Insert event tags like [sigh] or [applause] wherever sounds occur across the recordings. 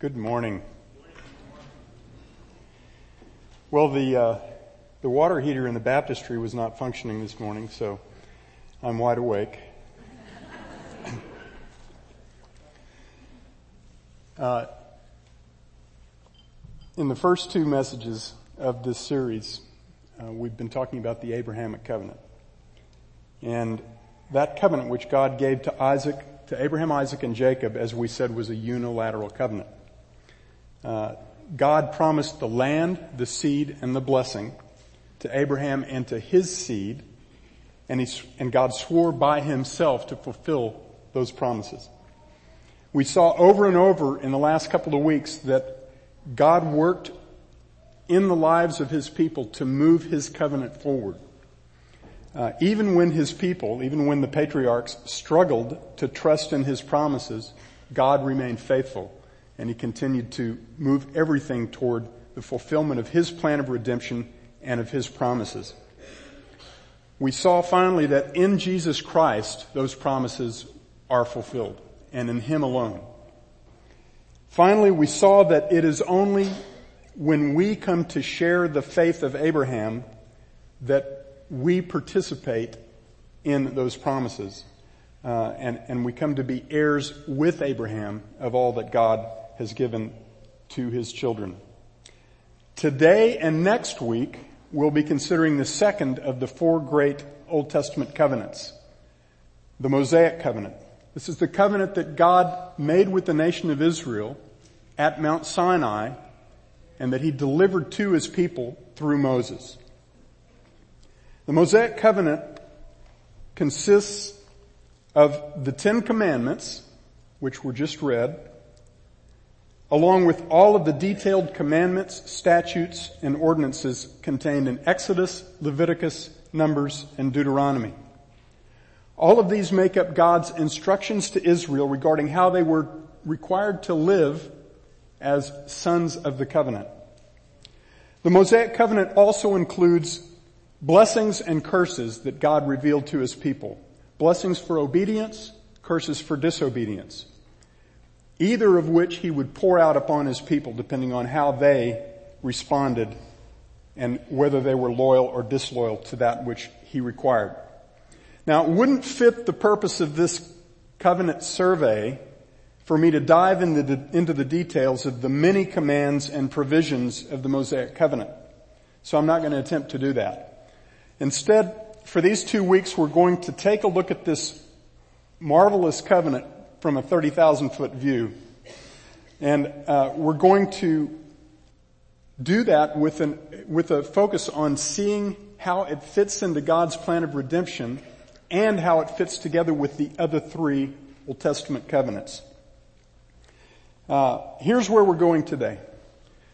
Good morning. Well, the uh, the water heater in the baptistry was not functioning this morning, so I'm wide awake. [laughs] uh, in the first two messages of this series, uh, we've been talking about the Abrahamic covenant, and that covenant which God gave to Isaac, to Abraham, Isaac, and Jacob, as we said, was a unilateral covenant. Uh, God promised the land, the seed, and the blessing to Abraham and to his seed, and, he, and God swore by himself to fulfill those promises. We saw over and over in the last couple of weeks that God worked in the lives of his people to move his covenant forward. Uh, even when his people, even when the patriarchs struggled to trust in his promises, God remained faithful and he continued to move everything toward the fulfillment of his plan of redemption and of his promises. We saw finally that in Jesus Christ, those promises are fulfilled and in him alone. Finally, we saw that it is only when we come to share the faith of Abraham that we participate in those promises. Uh, and, and we come to be heirs with Abraham of all that God has given to his children. Today and next week, we'll be considering the second of the four great Old Testament covenants, the Mosaic covenant. This is the covenant that God made with the nation of Israel at Mount Sinai and that he delivered to his people through Moses. The Mosaic covenant consists of the Ten Commandments, which were just read, along with all of the detailed commandments, statutes, and ordinances contained in Exodus, Leviticus, Numbers, and Deuteronomy. All of these make up God's instructions to Israel regarding how they were required to live as sons of the covenant. The Mosaic covenant also includes blessings and curses that God revealed to his people. Blessings for obedience, curses for disobedience either of which he would pour out upon his people depending on how they responded and whether they were loyal or disloyal to that which he required. Now it wouldn't fit the purpose of this covenant survey for me to dive into the, into the details of the many commands and provisions of the Mosaic covenant. So I'm not going to attempt to do that. Instead, for these two weeks, we're going to take a look at this marvelous covenant from a 30,000 foot view. And uh, we're going to do that with, an, with a focus on seeing how it fits into God's plan of redemption and how it fits together with the other three Old Testament covenants. Uh, here's where we're going today.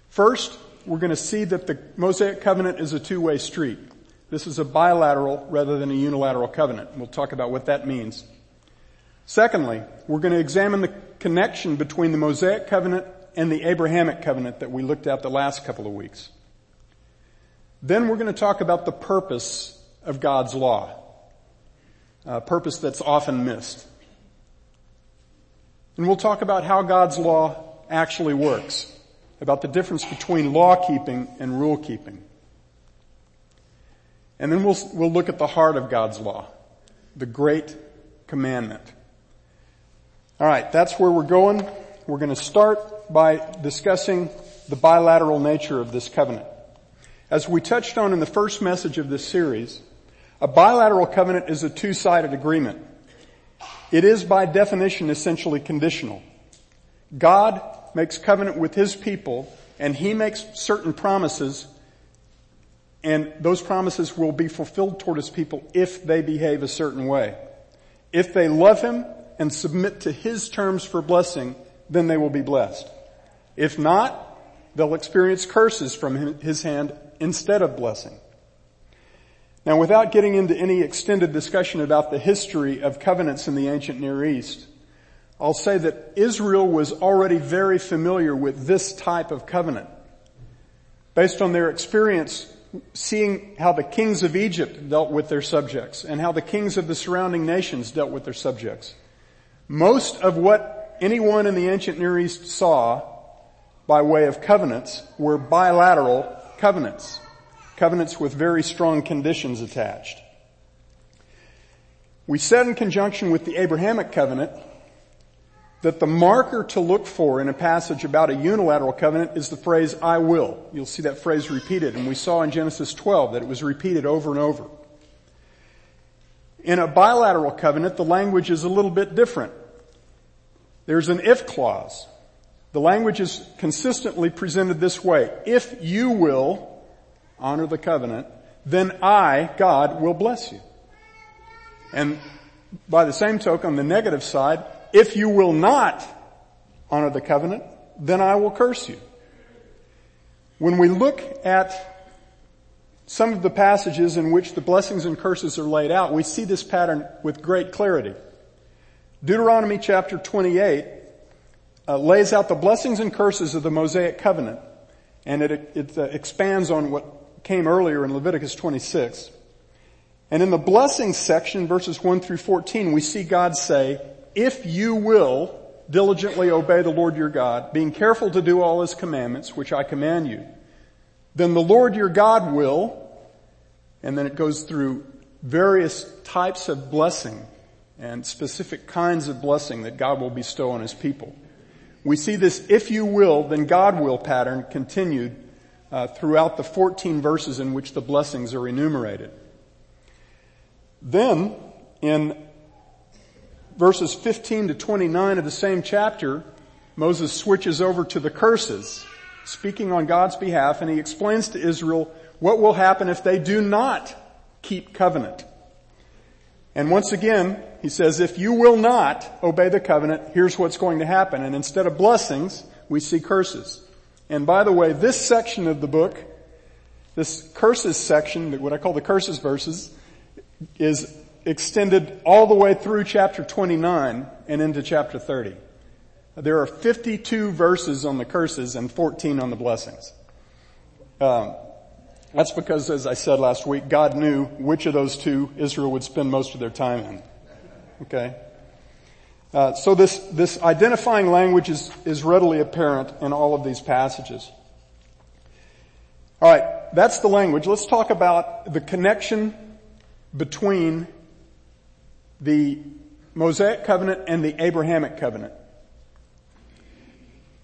First, we're going to see that the Mosaic covenant is a two-way street. This is a bilateral rather than a unilateral covenant. We'll talk about what that means. Secondly, we're going to examine the connection between the Mosaic covenant and the Abrahamic covenant that we looked at the last couple of weeks. Then we're going to talk about the purpose of God's law, a purpose that's often missed. And we'll talk about how God's law actually works, about the difference between law keeping and rule keeping. And then we'll, we'll look at the heart of God's law, the great commandment. All right, that's where we're going. We're going to start by discussing the bilateral nature of this covenant. As we touched on in the first message of this series, a bilateral covenant is a two-sided agreement. It is by definition essentially conditional. God makes covenant with His people and He makes certain promises and those promises will be fulfilled toward His people if they behave a certain way. If they love Him and submit to His terms for blessing, then they will be blessed. If not, they'll experience curses from His hand instead of blessing. Now without getting into any extended discussion about the history of covenants in the ancient Near East, I'll say that Israel was already very familiar with this type of covenant. Based on their experience seeing how the kings of Egypt dealt with their subjects and how the kings of the surrounding nations dealt with their subjects. Most of what anyone in the ancient Near East saw by way of covenants were bilateral covenants. Covenants with very strong conditions attached. We said in conjunction with the Abrahamic covenant that the marker to look for in a passage about a unilateral covenant is the phrase, I will. You'll see that phrase repeated, and we saw in Genesis 12 that it was repeated over and over. In a bilateral covenant, the language is a little bit different. There's an if clause. The language is consistently presented this way. If you will honor the covenant, then I, God, will bless you. And by the same token, on the negative side, if you will not honor the covenant, then I will curse you. When we look at some of the passages in which the blessings and curses are laid out, we see this pattern with great clarity. Deuteronomy chapter 28 uh, lays out the blessings and curses of the Mosaic covenant, and it, it uh, expands on what came earlier in Leviticus 26. And in the blessings section, verses 1 through 14, we see God say, if you will diligently obey the Lord your God, being careful to do all his commandments, which I command you, then the Lord your God will, and then it goes through various types of blessing and specific kinds of blessing that God will bestow on his people. We see this if you will, then God will pattern continued uh, throughout the 14 verses in which the blessings are enumerated. Then, in verses 15 to 29 of the same chapter, Moses switches over to the curses, speaking on God's behalf, and he explains to Israel what will happen if they do not keep covenant. And once again, he says, if you will not obey the covenant, here's what's going to happen. And instead of blessings, we see curses. And by the way, this section of the book, this curses section, what I call the curses verses, is extended all the way through chapter 29 and into chapter 30. There are 52 verses on the curses and 14 on the blessings. Um, that's because, as I said last week, God knew which of those two Israel would spend most of their time in. Okay? Uh, so this, this identifying language is, is readily apparent in all of these passages. Alright, that's the language. Let's talk about the connection between the Mosaic covenant and the Abrahamic covenant.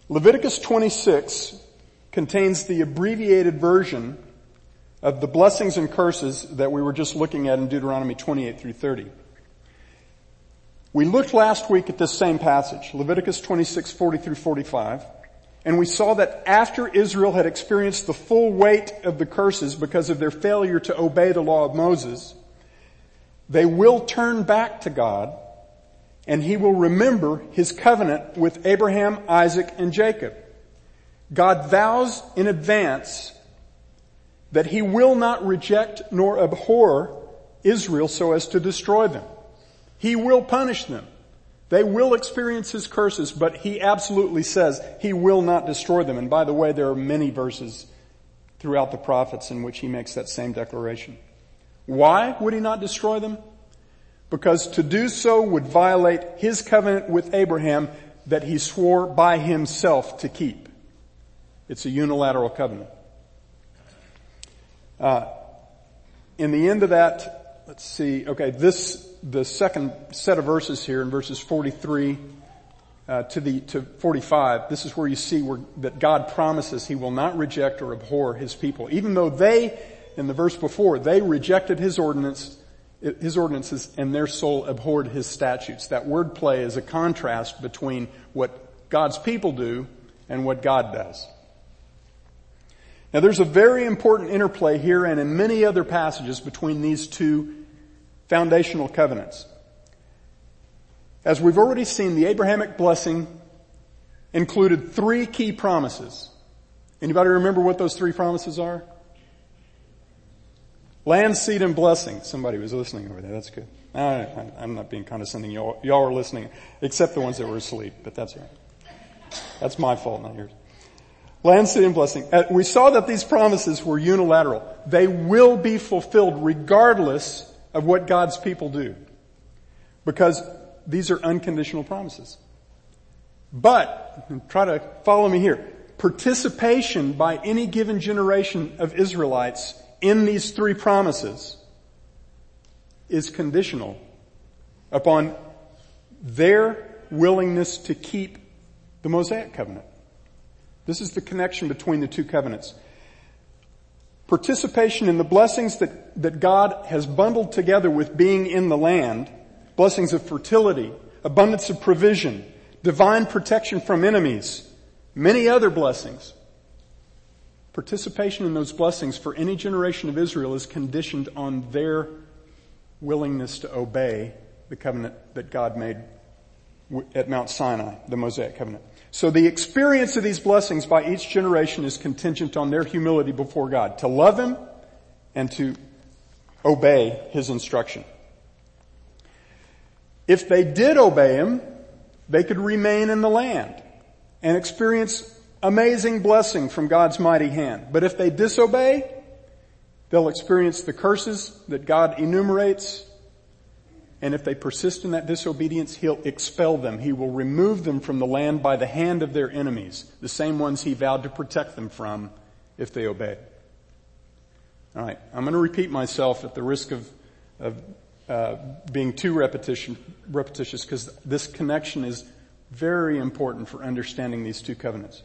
Leviticus 26 contains the abbreviated version of the blessings and curses that we were just looking at in Deuteronomy 28 through 30. We looked last week at this same passage, Leviticus 26, 40 through 45, and we saw that after Israel had experienced the full weight of the curses because of their failure to obey the law of Moses, they will turn back to God and he will remember his covenant with Abraham, Isaac, and Jacob. God vows in advance that he will not reject nor abhor Israel so as to destroy them. He will punish them. They will experience his curses, but he absolutely says he will not destroy them. And by the way, there are many verses throughout the prophets in which he makes that same declaration. Why would he not destroy them? Because to do so would violate his covenant with Abraham that he swore by himself to keep. It's a unilateral covenant. Uh, in the end of that, let's see, okay, this, the second set of verses here in verses 43 uh, to the to 45, this is where you see where, that God promises He will not reject or abhor His people, even though they in the verse before, they rejected his ordinance, his ordinances and their soul abhorred his statutes. That word play is a contrast between what God's people do and what God does. Now there's a very important interplay here and in many other passages between these two foundational covenants. As we've already seen, the Abrahamic blessing included three key promises. Anybody remember what those three promises are? Land, seed, and blessing. Somebody was listening over there. That's good. I, am not being condescending. Y'all, y'all were listening, except the ones that were asleep, but that's all right. That's my fault, not yours. Land, seed, and blessing. Uh, we saw that these promises were unilateral. They will be fulfilled regardless of what God's people do. Because these are unconditional promises. But, try to follow me here. participation by any given generation of Israelites in these three promises is conditional upon their willingness to keep the Mosaic covenant. This is the connection between the two covenants. Participation in the blessings that, that God has bundled together with being in the land, blessings of fertility, abundance of provision, divine protection from enemies, many other blessings. Participation in those blessings for any generation of Israel is conditioned on their willingness to obey the covenant that God made at Mount Sinai, the Mosaic covenant. So the experience of these blessings by each generation is contingent on their humility before God, to love Him and to obey His instruction. If they did obey Him, they could remain in the land and experience amazing blessing from God's mighty hand. But if they disobey, they'll experience the curses that God enumerates. And if they persist in that disobedience, He'll expel them. He will remove them from the land by the hand of their enemies, the same ones He vowed to protect them from if they obey. Alright, I'm going to repeat myself at the risk of, of uh, being too repetition, repetitious because this connection is very important for understanding these two covenants.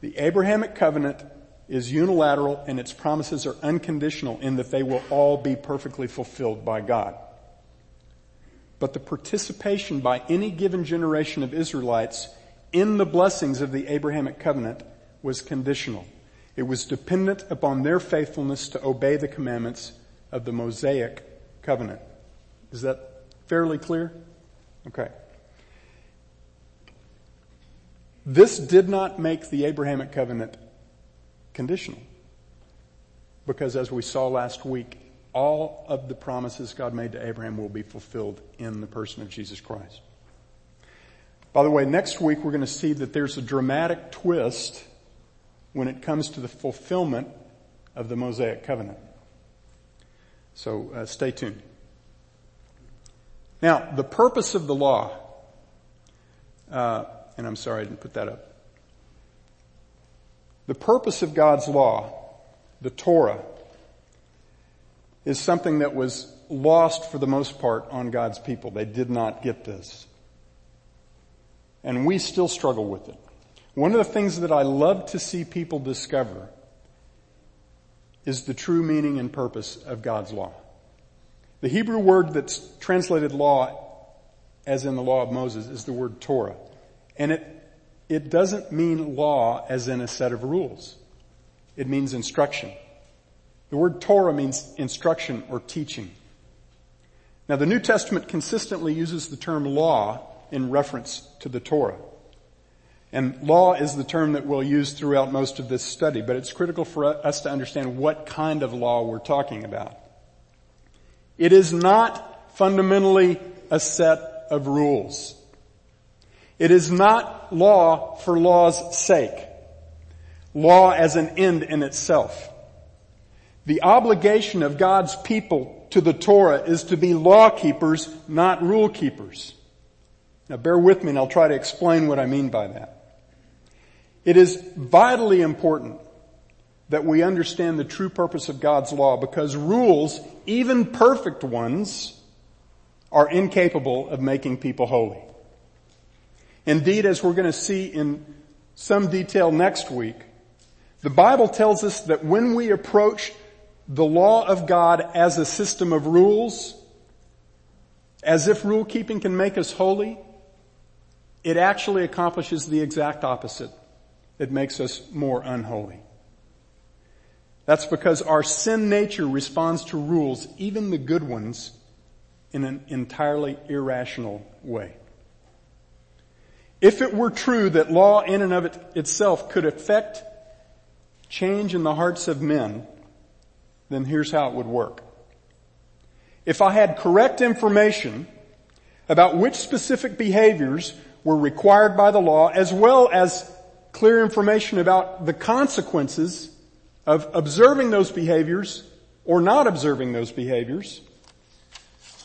The Abrahamic covenant is unilateral and its promises are unconditional in that they will all be perfectly fulfilled by God. But the participation by any given generation of Israelites in the blessings of the Abrahamic covenant was conditional. It was dependent upon their faithfulness to obey the commandments of the Mosaic covenant. Is that fairly clear? Okay. This did not make the Abrahamic covenant conditional. Because as we saw last week, all of the promises God made to Abraham will be fulfilled in the person of Jesus Christ. By the way, next week we're going to see that there's a dramatic twist when it comes to the fulfillment of the Mosaic covenant. So uh, stay tuned. Now, the purpose of the law, uh, and I'm sorry I didn't put that up. The purpose of God's law, the Torah, is something that was lost for the most part on God's people. They did not get this. And we still struggle with it. One of the things that I love to see people discover is the true meaning and purpose of God's law. The Hebrew word that's translated law, as in the law of Moses, is the word Torah. And it, it doesn't mean law as in a set of rules. It means instruction. The word Torah means instruction or teaching. Now the New Testament consistently uses the term law in reference to the Torah. And law is the term that we'll use throughout most of this study, but it's critical for us to understand what kind of law we're talking about. It is not fundamentally a set of rules. It is not law for law's sake. Law as an end in itself. The obligation of God's people to the Torah is to be law keepers, not rule keepers. Now bear with me and I'll try to explain what I mean by that. It is vitally important that we understand the true purpose of God's law because rules, even perfect ones, are incapable of making people holy. Indeed, as we're going to see in some detail next week, the Bible tells us that when we approach the law of God as a system of rules, as if rule keeping can make us holy, it actually accomplishes the exact opposite. It makes us more unholy. That's because our sin nature responds to rules, even the good ones, in an entirely irrational way. If it were true that law in and of it itself could affect change in the hearts of men, then here's how it would work. If I had correct information about which specific behaviors were required by the law, as well as clear information about the consequences of observing those behaviors or not observing those behaviors,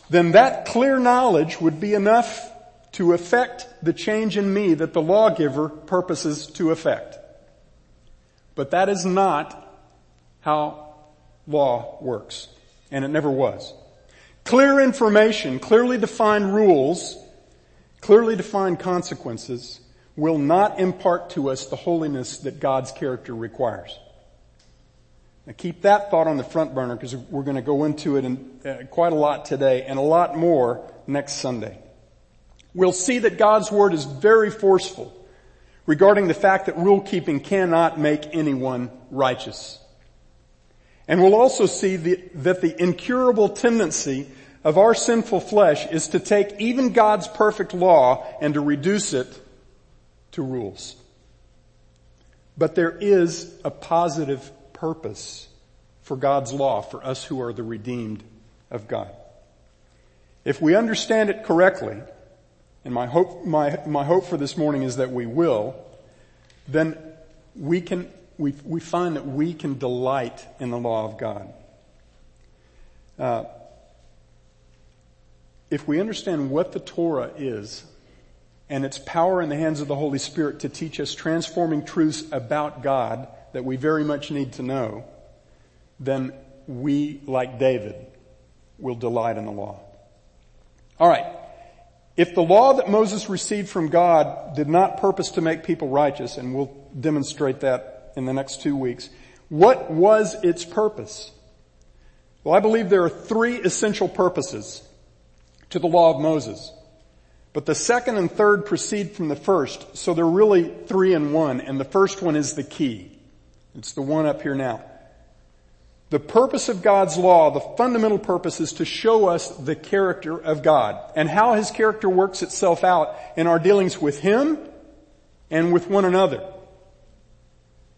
then that clear knowledge would be enough to effect the change in me that the lawgiver purposes to effect. But that is not how law works. And it never was. Clear information, clearly defined rules, clearly defined consequences will not impart to us the holiness that God's character requires. Now keep that thought on the front burner because we're going to go into it in, uh, quite a lot today and a lot more next Sunday. We'll see that God's word is very forceful regarding the fact that rule keeping cannot make anyone righteous. And we'll also see the, that the incurable tendency of our sinful flesh is to take even God's perfect law and to reduce it to rules. But there is a positive purpose for God's law for us who are the redeemed of God. If we understand it correctly, and my hope, my, my hope for this morning is that we will, then we can, we, we find that we can delight in the law of God. Uh, if we understand what the Torah is and its power in the hands of the Holy Spirit to teach us transforming truths about God that we very much need to know, then we, like David, will delight in the law. Alright. If the law that Moses received from God did not purpose to make people righteous, and we'll demonstrate that in the next two weeks, what was its purpose? Well, I believe there are three essential purposes to the law of Moses. But the second and third proceed from the first, so they're really three in one, and the first one is the key. It's the one up here now. The purpose of God's law, the fundamental purpose is to show us the character of God and how His character works itself out in our dealings with Him and with one another.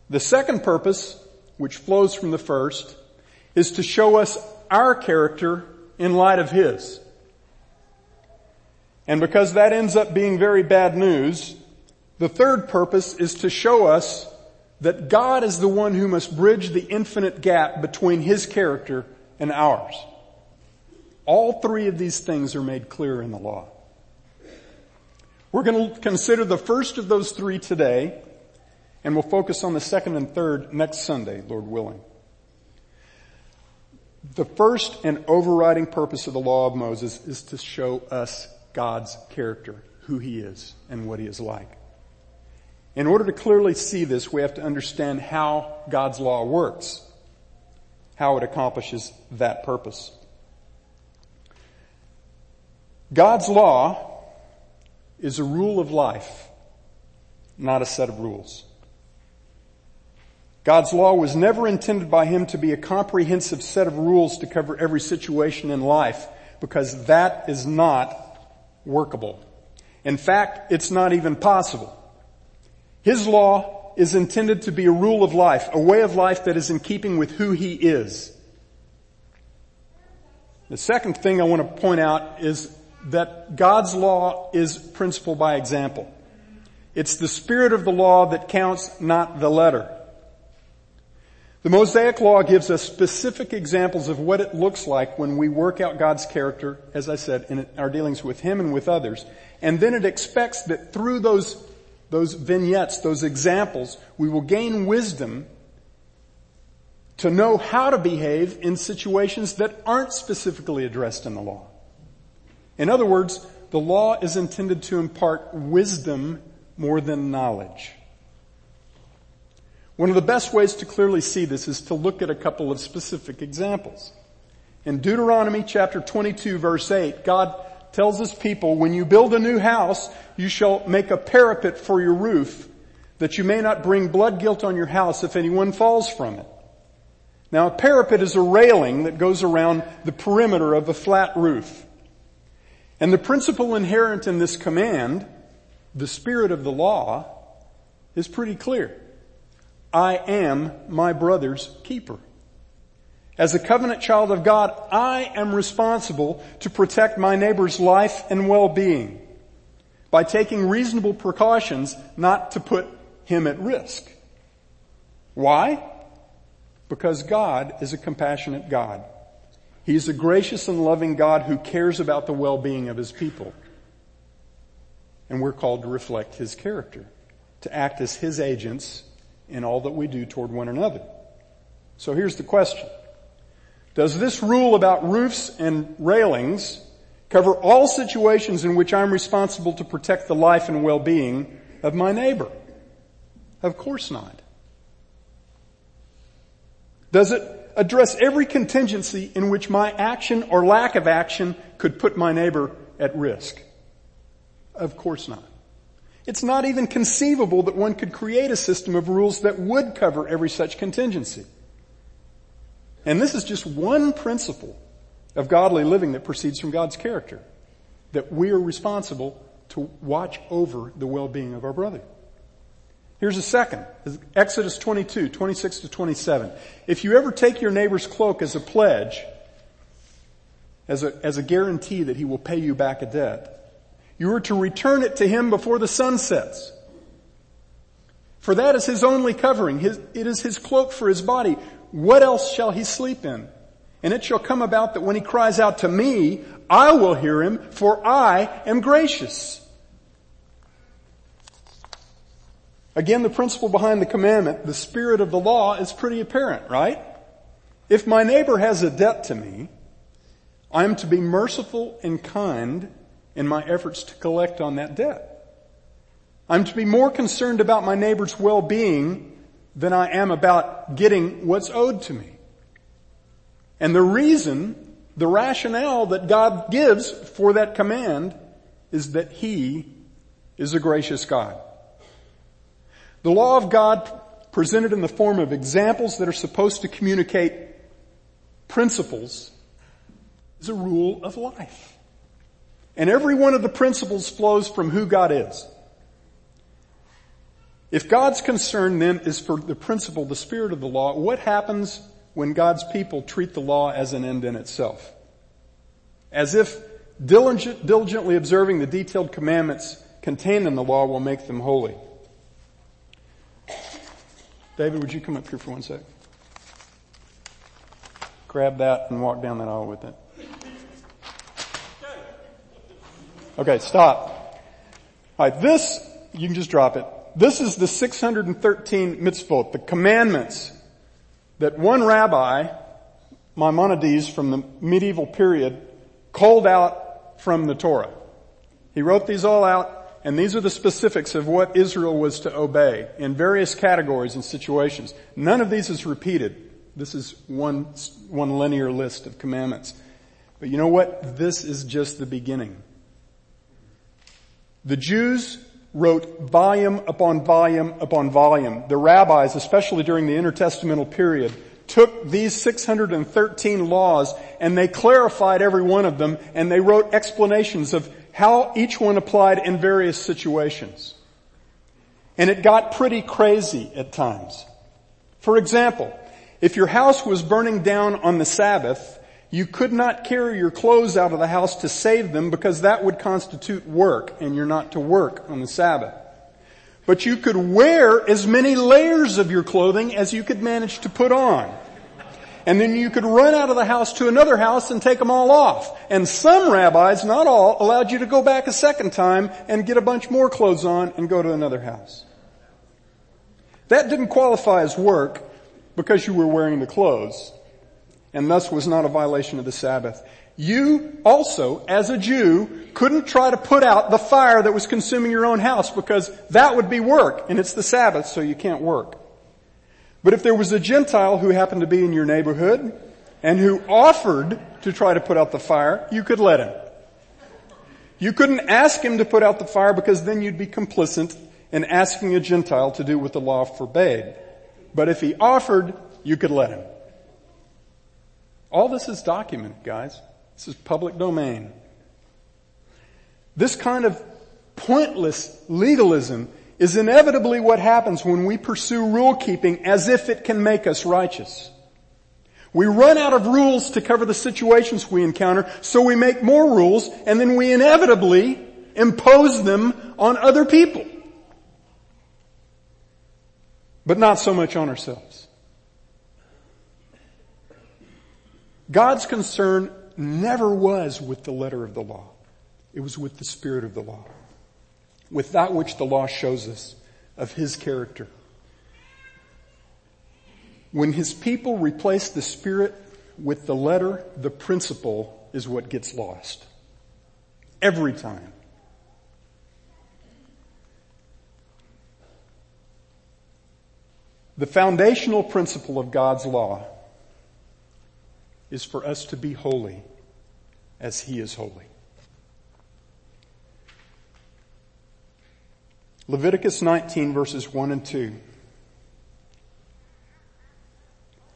The second purpose, which flows from the first, is to show us our character in light of His. And because that ends up being very bad news, the third purpose is to show us that God is the one who must bridge the infinite gap between His character and ours. All three of these things are made clear in the law. We're going to consider the first of those three today, and we'll focus on the second and third next Sunday, Lord willing. The first and overriding purpose of the law of Moses is to show us God's character, who He is, and what He is like. In order to clearly see this, we have to understand how God's law works, how it accomplishes that purpose. God's law is a rule of life, not a set of rules. God's law was never intended by Him to be a comprehensive set of rules to cover every situation in life because that is not workable. In fact, it's not even possible. His law is intended to be a rule of life, a way of life that is in keeping with who He is. The second thing I want to point out is that God's law is principle by example. It's the spirit of the law that counts, not the letter. The Mosaic Law gives us specific examples of what it looks like when we work out God's character, as I said, in our dealings with Him and with others. And then it expects that through those, those vignettes, those examples, we will gain wisdom to know how to behave in situations that aren't specifically addressed in the law. In other words, the law is intended to impart wisdom more than knowledge. One of the best ways to clearly see this is to look at a couple of specific examples. In Deuteronomy chapter 22 verse 8, God tells his people, when you build a new house, you shall make a parapet for your roof, that you may not bring blood guilt on your house if anyone falls from it. Now a parapet is a railing that goes around the perimeter of a flat roof. And the principle inherent in this command, the spirit of the law, is pretty clear. I am my brother's keeper. As a covenant child of God, I am responsible to protect my neighbor's life and well-being by taking reasonable precautions not to put him at risk. Why? Because God is a compassionate God. He's a gracious and loving God who cares about the well-being of his people. And we're called to reflect his character, to act as his agents in all that we do toward one another. So here's the question. Does this rule about roofs and railings cover all situations in which I'm responsible to protect the life and well-being of my neighbor? Of course not. Does it address every contingency in which my action or lack of action could put my neighbor at risk? Of course not. It's not even conceivable that one could create a system of rules that would cover every such contingency. And this is just one principle of godly living that proceeds from God's character. That we are responsible to watch over the well-being of our brother. Here's a second. Exodus 22, 26 to 27. If you ever take your neighbor's cloak as a pledge, as a, as a guarantee that he will pay you back a debt, you are to return it to him before the sun sets. For that is his only covering. His, it is his cloak for his body. What else shall he sleep in? And it shall come about that when he cries out to me, I will hear him, for I am gracious. Again, the principle behind the commandment, the spirit of the law is pretty apparent, right? If my neighbor has a debt to me, I am to be merciful and kind in my efforts to collect on that debt. I'm to be more concerned about my neighbor's well-being than I am about getting what's owed to me. And the reason, the rationale that God gives for that command is that He is a gracious God. The law of God presented in the form of examples that are supposed to communicate principles is a rule of life. And every one of the principles flows from who God is. If God's concern then is for the principle, the spirit of the law, what happens when God's people treat the law as an end in itself? As if diligent, diligently observing the detailed commandments contained in the law will make them holy. David, would you come up here for one sec? Grab that and walk down that aisle with it. Okay, stop. Alright, this, you can just drop it. This is the 613 mitzvot, the commandments that one rabbi, Maimonides from the medieval period, called out from the Torah. He wrote these all out and these are the specifics of what Israel was to obey in various categories and situations. None of these is repeated. This is one, one linear list of commandments. But you know what? This is just the beginning. The Jews wrote volume upon volume upon volume. The rabbis, especially during the intertestamental period, took these 613 laws and they clarified every one of them and they wrote explanations of how each one applied in various situations. And it got pretty crazy at times. For example, if your house was burning down on the Sabbath, you could not carry your clothes out of the house to save them because that would constitute work and you're not to work on the Sabbath. But you could wear as many layers of your clothing as you could manage to put on and then you could run out of the house to another house and take them all off. And some rabbis, not all, allowed you to go back a second time and get a bunch more clothes on and go to another house. That didn't qualify as work because you were wearing the clothes and thus was not a violation of the Sabbath. You also, as a Jew, couldn't try to put out the fire that was consuming your own house because that would be work and it's the Sabbath so you can't work. But if there was a Gentile who happened to be in your neighborhood and who offered to try to put out the fire, you could let him. You couldn't ask him to put out the fire because then you'd be complicit in asking a Gentile to do what the law forbade. But if he offered, you could let him. All this is documented, guys. This is public domain. This kind of pointless legalism is inevitably what happens when we pursue rule keeping as if it can make us righteous. We run out of rules to cover the situations we encounter, so we make more rules and then we inevitably impose them on other people. But not so much on ourselves. God's concern never was with the letter of the law. It was with the spirit of the law with that which the law shows us of his character. When his people replace the spirit with the letter, the principle is what gets lost. Every time. The foundational principle of God's law is for us to be holy as He is holy. Leviticus 19 verses 1 and 2.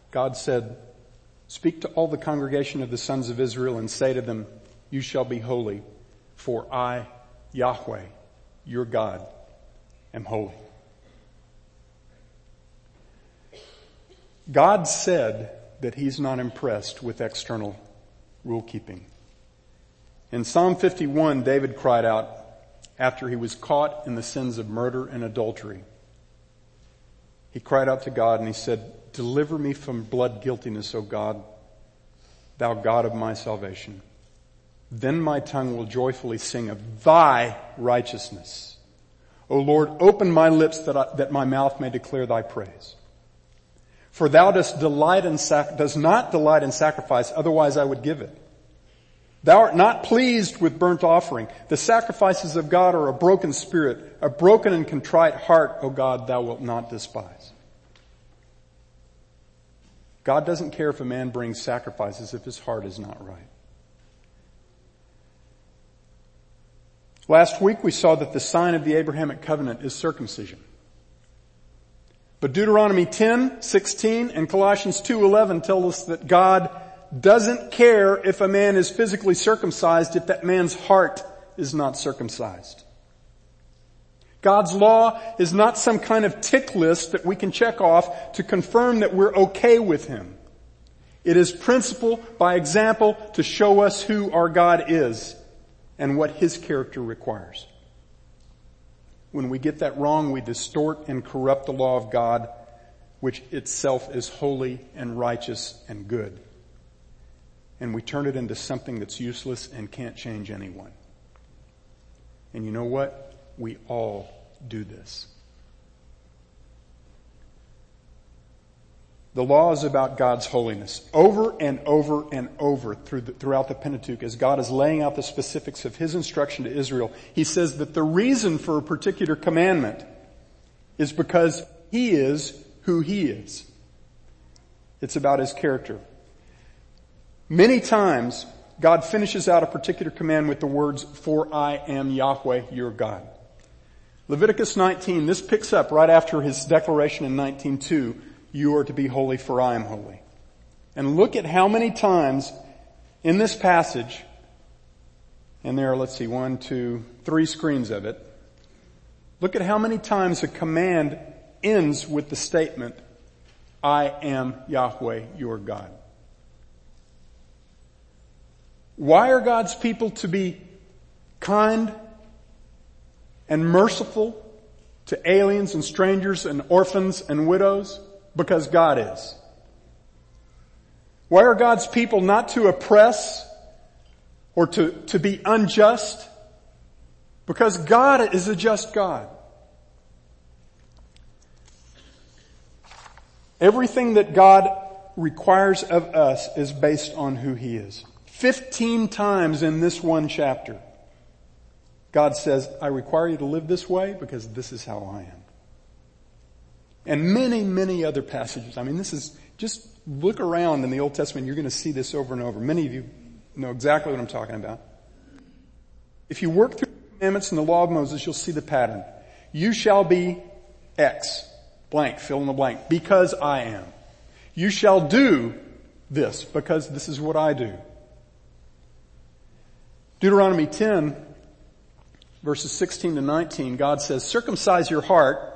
God said, speak to all the congregation of the sons of Israel and say to them, you shall be holy, for I, Yahweh, your God, am holy. God said that he's not impressed with external rule keeping. In Psalm 51, David cried out after he was caught in the sins of murder and adultery. He cried out to God and he said, deliver me from blood guiltiness, O God, thou God of my salvation. Then my tongue will joyfully sing of thy righteousness. O Lord, open my lips that, I, that my mouth may declare thy praise. For thou dost delight in sac- does not delight in sacrifice, otherwise I would give it. Thou art not pleased with burnt offering. The sacrifices of God are a broken spirit, a broken and contrite heart, O God, thou wilt not despise. God doesn't care if a man brings sacrifices if his heart is not right. Last week we saw that the sign of the Abrahamic covenant is circumcision. But Deuteronomy 10, 16 and Colossians 2.11 tell us that God doesn't care if a man is physically circumcised if that man's heart is not circumcised. God's law is not some kind of tick list that we can check off to confirm that we're okay with Him. It is principle by example to show us who our God is and what His character requires. When we get that wrong, we distort and corrupt the law of God, which itself is holy and righteous and good. And we turn it into something that's useless and can't change anyone. And you know what? We all do this. The law is about God's holiness. Over and over and over through the, throughout the Pentateuch, as God is laying out the specifics of His instruction to Israel, He says that the reason for a particular commandment is because He is who He is. It's about His character. Many times, God finishes out a particular command with the words, for I am Yahweh your God. Leviticus 19, this picks up right after his declaration in 19.2 you are to be holy for I am holy. And look at how many times in this passage, and there are, let's see, one, two, three screens of it. Look at how many times a command ends with the statement, I am Yahweh your God. Why are God's people to be kind and merciful to aliens and strangers and orphans and widows? Because God is. Why are God's people not to oppress or to, to be unjust? Because God is a just God. Everything that God requires of us is based on who He is. Fifteen times in this one chapter, God says, I require you to live this way because this is how I am. And many, many other passages. I mean, this is, just look around in the Old Testament, you're going to see this over and over. Many of you know exactly what I'm talking about. If you work through the commandments and the law of Moses, you'll see the pattern. You shall be X, blank, fill in the blank, because I am. You shall do this because this is what I do. Deuteronomy 10 verses 16 to 19, God says, circumcise your heart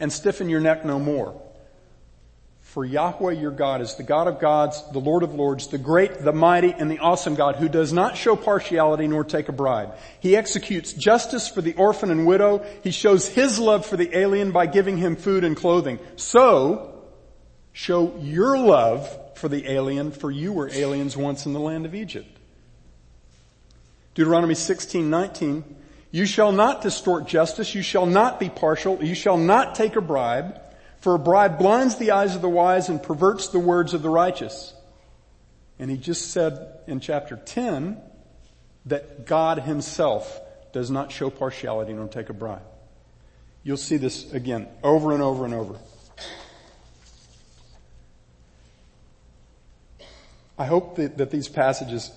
and stiffen your neck no more. For Yahweh your God is the God of gods, the Lord of lords, the great, the mighty, and the awesome God who does not show partiality nor take a bribe. He executes justice for the orphan and widow. He shows his love for the alien by giving him food and clothing. So, show your love for the alien, for you were aliens once in the land of Egypt. Deuteronomy 16, 19, you shall not distort justice. You shall not be partial. You shall not take a bribe. For a bribe blinds the eyes of the wise and perverts the words of the righteous. And he just said in chapter 10 that God himself does not show partiality nor take a bribe. You'll see this again over and over and over. I hope that, that these passages,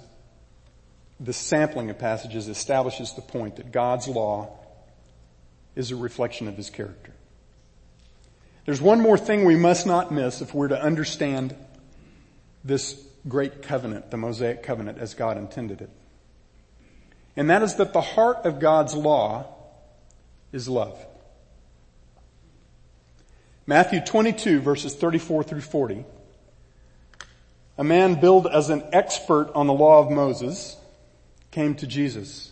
the sampling of passages establishes the point that God's law is a reflection of his character. There's one more thing we must not miss if we're to understand this great covenant, the Mosaic covenant as God intended it. And that is that the heart of God's law is love. Matthew 22 verses 34 through 40. A man billed as an expert on the law of Moses came to Jesus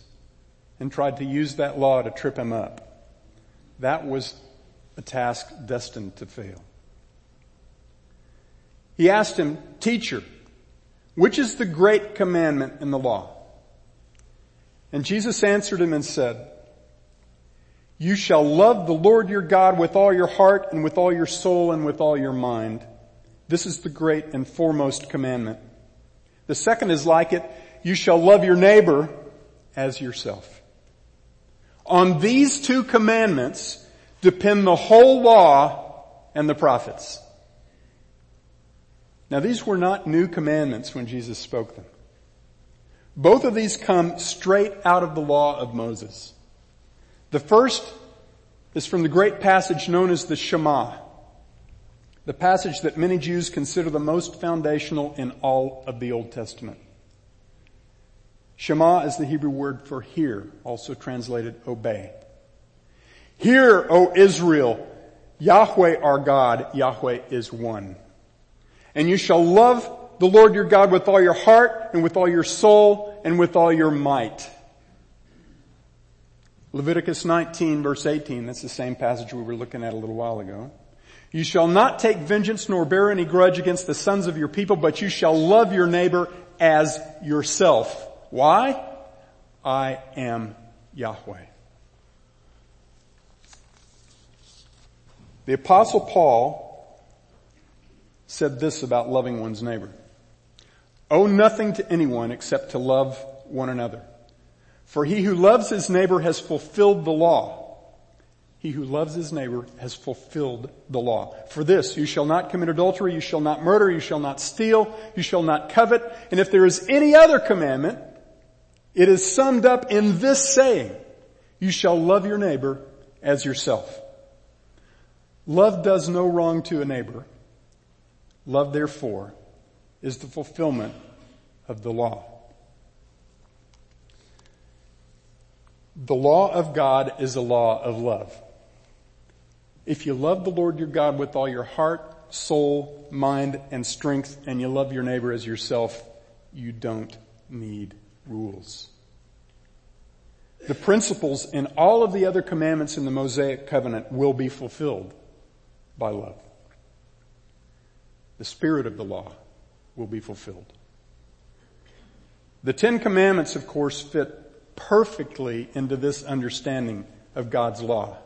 and tried to use that law to trip him up. That was a task destined to fail. He asked him, teacher, which is the great commandment in the law? And Jesus answered him and said, you shall love the Lord your God with all your heart and with all your soul and with all your mind. This is the great and foremost commandment. The second is like it. You shall love your neighbor as yourself. On these two commandments depend the whole law and the prophets. Now these were not new commandments when Jesus spoke them. Both of these come straight out of the law of Moses. The first is from the great passage known as the Shema, the passage that many Jews consider the most foundational in all of the Old Testament. Shema is the Hebrew word for hear, also translated obey. Hear, O Israel, Yahweh our God, Yahweh is one. And you shall love the Lord your God with all your heart and with all your soul and with all your might. Leviticus 19 verse 18, that's the same passage we were looking at a little while ago. You shall not take vengeance nor bear any grudge against the sons of your people, but you shall love your neighbor as yourself. Why? I am Yahweh. The apostle Paul said this about loving one's neighbor. Owe nothing to anyone except to love one another. For he who loves his neighbor has fulfilled the law. He who loves his neighbor has fulfilled the law. For this, you shall not commit adultery, you shall not murder, you shall not steal, you shall not covet, and if there is any other commandment, it is summed up in this saying, you shall love your neighbor as yourself. Love does no wrong to a neighbor. Love therefore is the fulfillment of the law. The law of God is a law of love. If you love the Lord your God with all your heart, soul, mind, and strength, and you love your neighbor as yourself, you don't need rules. The principles in all of the other commandments in the Mosaic covenant will be fulfilled by love. The spirit of the law will be fulfilled. The Ten Commandments, of course, fit perfectly into this understanding of God's law.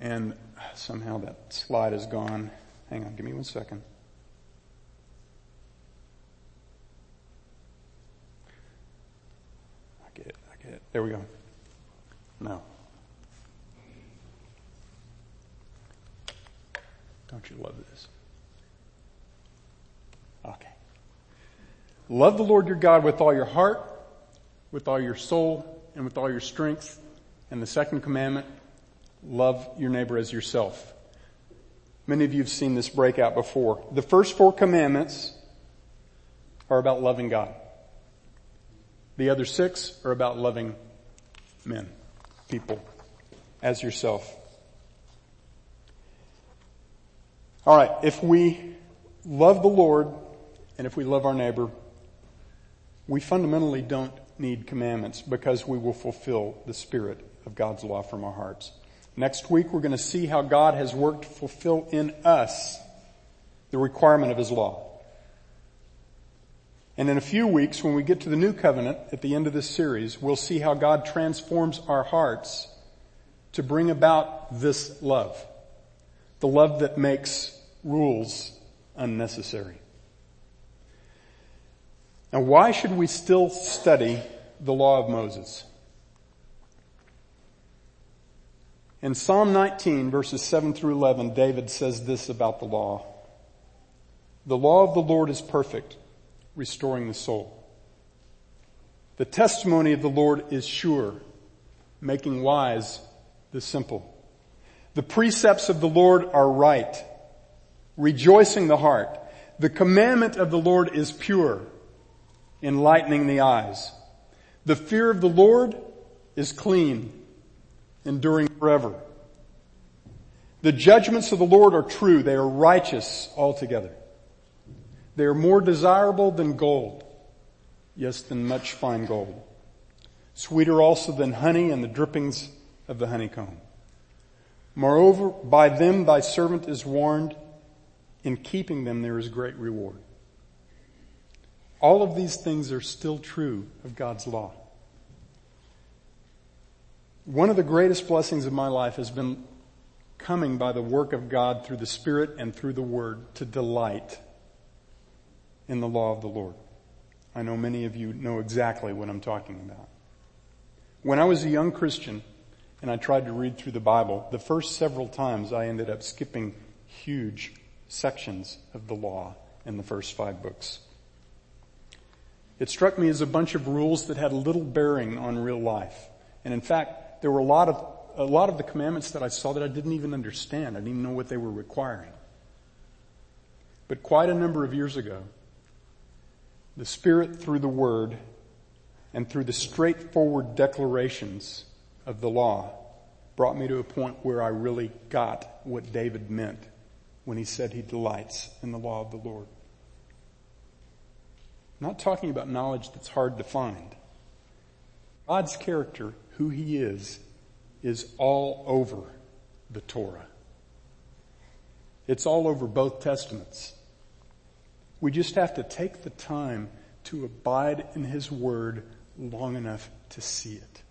And somehow that slide is gone. Hang on, give me one second. I get it, I get it. There we go. No. Don't you love this? Okay. Love the Lord your God with all your heart, with all your soul, and with all your strength. And the second commandment, love your neighbor as yourself. Many of you have seen this breakout before. The first four commandments are about loving God. The other six are about loving men, people, as yourself. All right, if we love the Lord and if we love our neighbor, we fundamentally don't need commandments because we will fulfill the spirit of God's law from our hearts. Next week we're going to see how God has worked to fulfill in us the requirement of His law. And in a few weeks when we get to the new covenant at the end of this series, we'll see how God transforms our hearts to bring about this love. The love that makes rules unnecessary. Now why should we still study the law of Moses? In Psalm 19 verses 7 through 11, David says this about the law. The law of the Lord is perfect, restoring the soul. The testimony of the Lord is sure, making wise the simple. The precepts of the Lord are right, rejoicing the heart. The commandment of the Lord is pure, enlightening the eyes. The fear of the Lord is clean, enduring forever. The judgments of the Lord are true. They are righteous altogether. They are more desirable than gold. Yes, than much fine gold. Sweeter also than honey and the drippings of the honeycomb. Moreover, by them thy servant is warned. In keeping them there is great reward. All of these things are still true of God's law. One of the greatest blessings of my life has been coming by the work of God through the Spirit and through the Word to delight in the law of the Lord. I know many of you know exactly what I'm talking about. When I was a young Christian and I tried to read through the Bible, the first several times I ended up skipping huge sections of the law in the first five books. It struck me as a bunch of rules that had little bearing on real life. And in fact, there were a lot of, a lot of the commandments that I saw that I didn't even understand. I didn't even know what they were requiring. But quite a number of years ago, the Spirit through the Word and through the straightforward declarations of the law brought me to a point where I really got what David meant when he said he delights in the law of the Lord. I'm not talking about knowledge that's hard to find. God's character, who he is, is all over the Torah. It's all over both testaments. We just have to take the time to abide in His Word long enough to see it.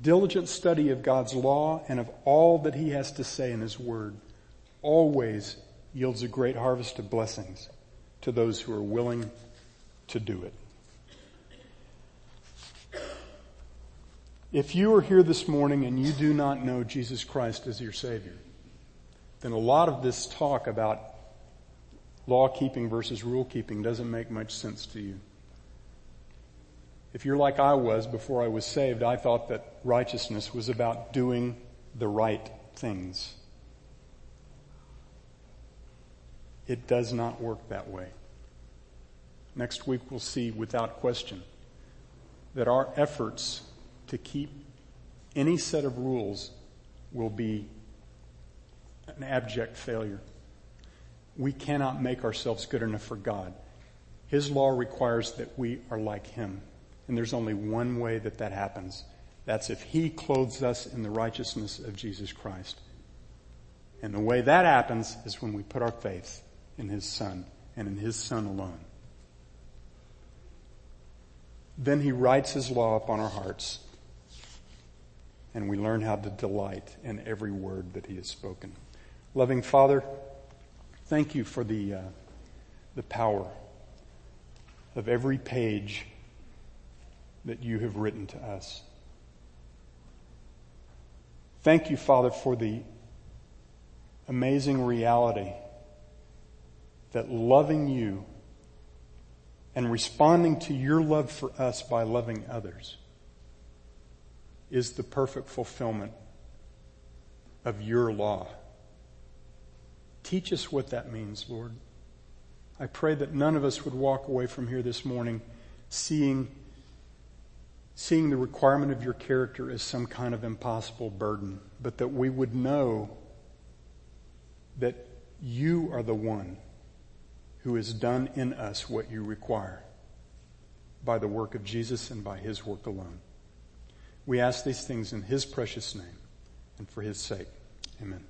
Diligent study of God's law and of all that He has to say in His Word always yields a great harvest of blessings to those who are willing to do it. If you are here this morning and you do not know Jesus Christ as your Savior, then a lot of this talk about law keeping versus rule keeping doesn't make much sense to you. If you're like I was before I was saved, I thought that righteousness was about doing the right things. It does not work that way. Next week we'll see without question that our efforts to keep any set of rules will be an abject failure. We cannot make ourselves good enough for God. His law requires that we are like Him. And there's only one way that that happens. That's if He clothes us in the righteousness of Jesus Christ. And the way that happens is when we put our faith in His Son and in His Son alone. Then He writes His law upon our hearts and we learn how to delight in every word that He has spoken. Loving Father, thank you for the, uh, the power of every page that you have written to us. Thank you, Father, for the amazing reality that loving you and responding to your love for us by loving others is the perfect fulfillment of your law. Teach us what that means, Lord. I pray that none of us would walk away from here this morning seeing, seeing the requirement of your character as some kind of impossible burden, but that we would know that you are the one who has done in us what you require by the work of Jesus and by his work alone. We ask these things in his precious name and for his sake. Amen.